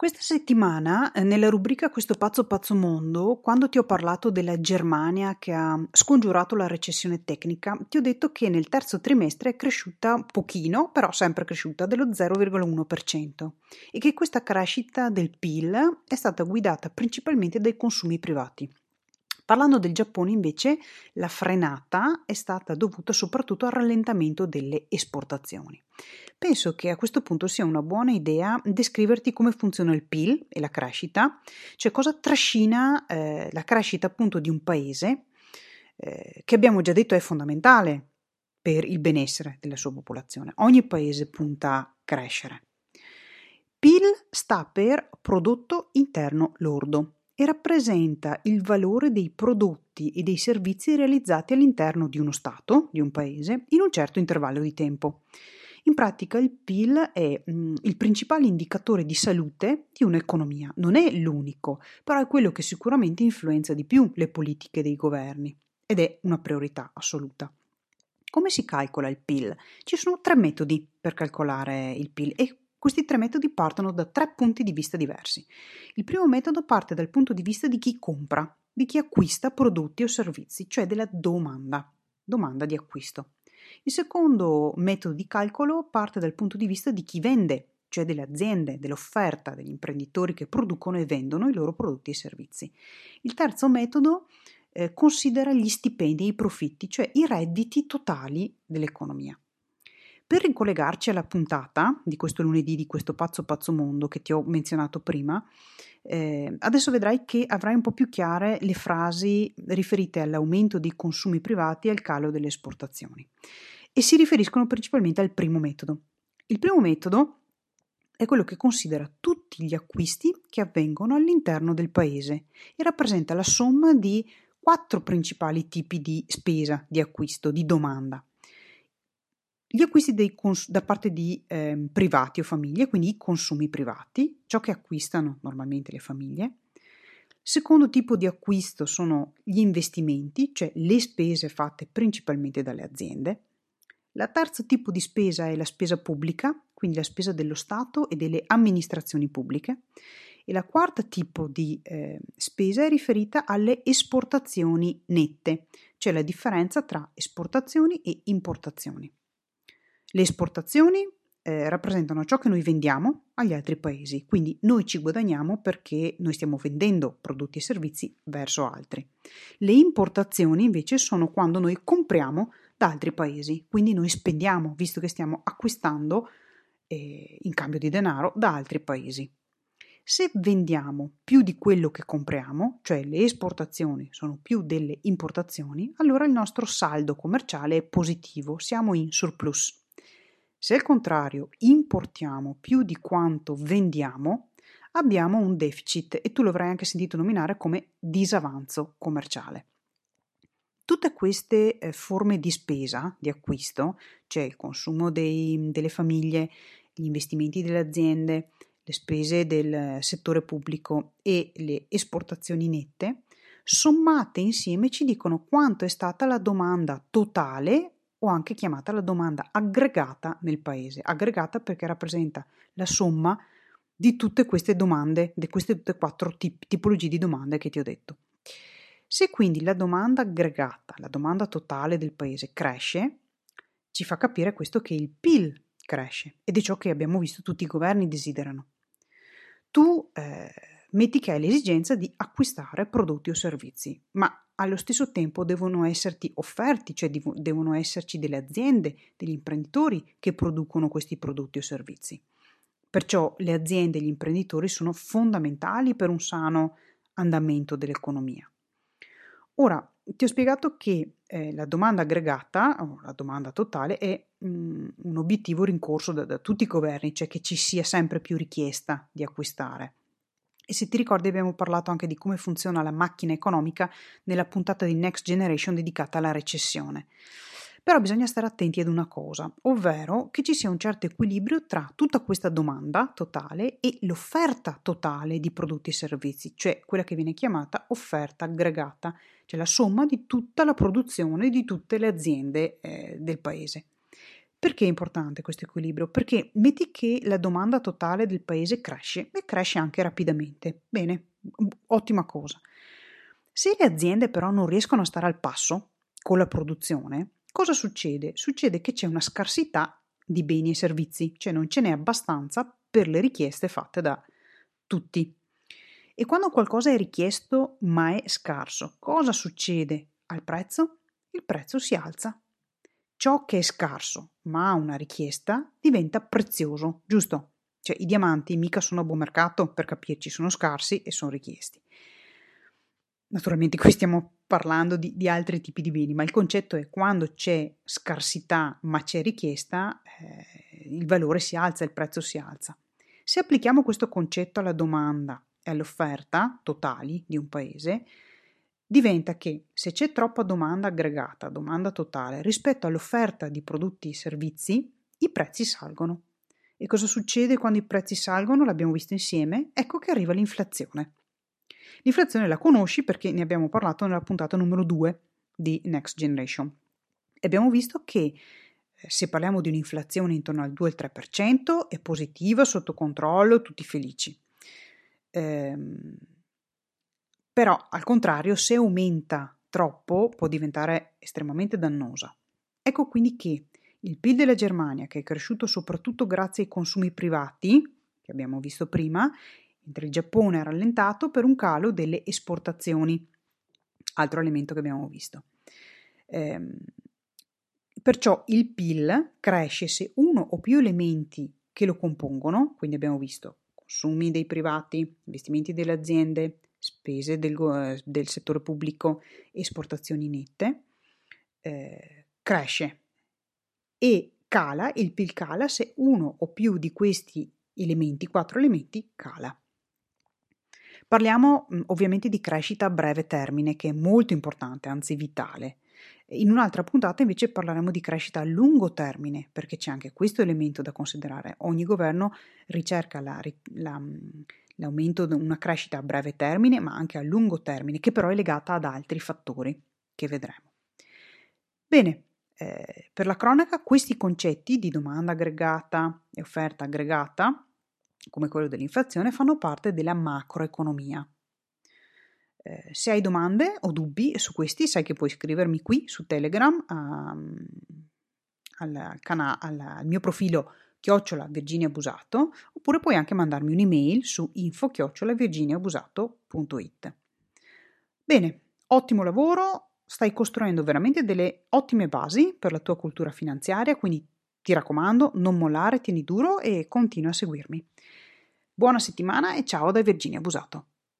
Questa settimana, eh, nella rubrica Questo pazzo pazzo mondo, quando ti ho parlato della Germania che ha scongiurato la recessione tecnica, ti ho detto che nel terzo trimestre è cresciuta pochino, però sempre cresciuta dello 0,1% e che questa crescita del PIL è stata guidata principalmente dai consumi privati. Parlando del Giappone invece, la frenata è stata dovuta soprattutto al rallentamento delle esportazioni. Penso che a questo punto sia una buona idea descriverti come funziona il PIL e la crescita, cioè cosa trascina eh, la crescita appunto di un paese, eh, che abbiamo già detto è fondamentale per il benessere della sua popolazione. Ogni paese punta a crescere. PIL sta per prodotto interno lordo e rappresenta il valore dei prodotti e dei servizi realizzati all'interno di uno Stato, di un paese, in un certo intervallo di tempo. In pratica il PIL è mh, mm, il principale indicatore di salute di un'economia, non è l'unico, però è quello che sicuramente influenza di più le politiche dei governi ed è una priorità assoluta. Come si calcola il PIL? Ci sono tre metodi per calcolare il PIL e questi tre metodi partono da tre punti di vista diversi. Il primo metodo parte dal punto di vista di chi compra, di chi acquista prodotti o servizi, cioè della domanda, domanda di acquisto. Il secondo metodo di calcolo parte dal punto di vista di chi vende, cioè delle aziende, dell'offerta, degli imprenditori che producono e vendono i loro prodotti e servizi. Il terzo metodo eh, considera gli stipendi e i profitti, cioè i redditi totali dell'economia. Per ricollegarci alla puntata di questo lunedì di questo pazzo pazzo mondo che ti ho menzionato prima, eh, adesso vedrai che avrai un po' più chiare le frasi riferite all'aumento dei consumi privati e al calo delle esportazioni e si riferiscono principalmente al primo metodo. Il primo metodo è quello che considera tutti gli acquisti che avvengono all'interno del paese e rappresenta la somma di quattro principali tipi di spesa di acquisto, di domanda. Gli acquisti cons- da parte di eh, privati o famiglie, quindi i consumi privati, ciò che acquistano normalmente le famiglie. Secondo tipo di acquisto sono gli investimenti, cioè le spese fatte principalmente dalle aziende. La terzo tipo di spesa è la spesa pubblica, quindi la spesa dello Stato e delle amministrazioni pubbliche. E la quarta tipo di eh, spesa è riferita alle esportazioni nette, cioè la differenza tra esportazioni e importazioni. Le esportazioni eh, rappresentano ciò che noi vendiamo agli altri paesi, quindi noi ci guadagniamo perché noi stiamo vendendo prodotti e servizi verso altri. Le importazioni invece sono quando noi compriamo da altri paesi, quindi noi spendiamo, visto che stiamo acquistando eh, in cambio di denaro da altri paesi. Se vendiamo più di quello che compriamo, cioè le esportazioni sono più delle importazioni, allora il nostro saldo commerciale è positivo, siamo in surplus. Se al contrario importiamo più di quanto vendiamo, abbiamo un deficit e tu lo avrai anche sentito nominare come disavanzo commerciale. Tutte queste eh, forme di spesa, di acquisto, cioè il consumo dei, delle famiglie, gli investimenti delle aziende, le spese del settore pubblico e le esportazioni nette, sommate insieme ci dicono quanto è stata la domanda totale o anche chiamata la domanda aggregata nel paese, aggregata perché rappresenta la somma di tutte queste domande, di queste tutte quattro tip- tipologie di domande che ti ho detto. Se quindi la domanda aggregata, la domanda totale del paese cresce, ci fa capire questo che il PIL cresce ed è ciò che abbiamo visto tutti i governi desiderano. Tu eh, metti che hai l'esigenza di acquistare prodotti o servizi, ma allo stesso tempo devono esserti offerti, cioè devono esserci delle aziende, degli imprenditori che producono questi prodotti o servizi. Perciò le aziende e gli imprenditori sono fondamentali per un sano andamento dell'economia. Ora, ti ho spiegato che eh, la domanda aggregata, o la domanda totale, è mh, mm, un obiettivo rincorso da, da tutti i governi, cioè che ci sia sempre più richiesta di acquistare. E se ti ricordi abbiamo parlato anche di come funziona la macchina economica nella puntata di Next Generation dedicata alla recessione. Però bisogna stare attenti ad una cosa, ovvero che ci sia un certo equilibrio tra tutta questa domanda totale e l'offerta totale di prodotti e servizi, cioè quella che viene chiamata offerta aggregata, cioè la somma di tutta la produzione di tutte le aziende eh, del paese. Perché è importante questo equilibrio? Perché metti che la domanda totale del paese cresce e cresce anche rapidamente. Bene, ottima cosa. Se le aziende però non riescono a stare al passo con la produzione, cosa succede? Succede che c'è una scarsità di beni e servizi, cioè non ce n'è abbastanza per le richieste fatte da tutti. E quando qualcosa è richiesto ma è scarso, cosa succede al prezzo? Il prezzo si alza. Ciò che è scarso ma ha una richiesta diventa prezioso, giusto? Cioè i diamanti mica sono a buon mercato, per capirci, sono scarsi e sono richiesti. Naturalmente qui stiamo parlando di, di, altri tipi di beni, ma il concetto è quando c'è scarsità ma c'è richiesta, eh, il valore si alza, il prezzo si alza. Se applichiamo questo concetto alla domanda e all'offerta totali di un paese, diventa che se c'è troppa domanda aggregata, domanda totale, rispetto all'offerta di prodotti e servizi, i prezzi salgono. E cosa succede quando i prezzi salgono? L'abbiamo visto insieme. Ecco che arriva l'inflazione. L'inflazione la conosci perché ne abbiamo parlato nella puntata numero 2 di Next Generation. E abbiamo visto che eh, se parliamo di un'inflazione intorno al 2-3% è positiva, sotto controllo, tutti felici. Ehm, però al contrario, se aumenta troppo può diventare estremamente dannosa. Ecco quindi che il PIL della Germania, che è cresciuto soprattutto grazie ai consumi privati, che abbiamo visto prima, mentre il Giappone ha rallentato per un calo delle esportazioni, altro elemento che abbiamo visto. Ehm, perciò il PIL cresce se uno o più elementi che lo compongono, quindi abbiamo visto consumi dei privati, investimenti delle aziende, spese del, del settore pubblico, esportazioni nette, eh, cresce e cala, il PIL cala se uno o più di questi elementi, quattro elementi, cala. Parliamo ovviamente di crescita a breve termine, che è molto importante, anzi vitale. In un'altra puntata invece parleremo di crescita a lungo termine, perché c'è anche questo elemento da considerare. Ogni governo ricerca la, la, l'aumento una crescita a breve termine, ma anche a lungo termine, che però è legata ad altri fattori che vedremo. Bene, eh, per la cronaca questi concetti di domanda aggregata e offerta aggregata come quello dell'inflazione, fanno parte della macroeconomia. Eh, se hai domande o dubbi su questi, sai che puoi scrivermi qui su Telegram um, al, cana- al, al mio profilo chiocciola Virginia Busato oppure puoi anche mandarmi un'email su info chiocciola virginiabusato.it. Bene, ottimo lavoro, stai costruendo veramente delle ottime basi per la tua cultura finanziaria, quindi ti raccomando, non mollare, tieni duro e continua a seguirmi. Buona settimana e ciao da Virginia Busato.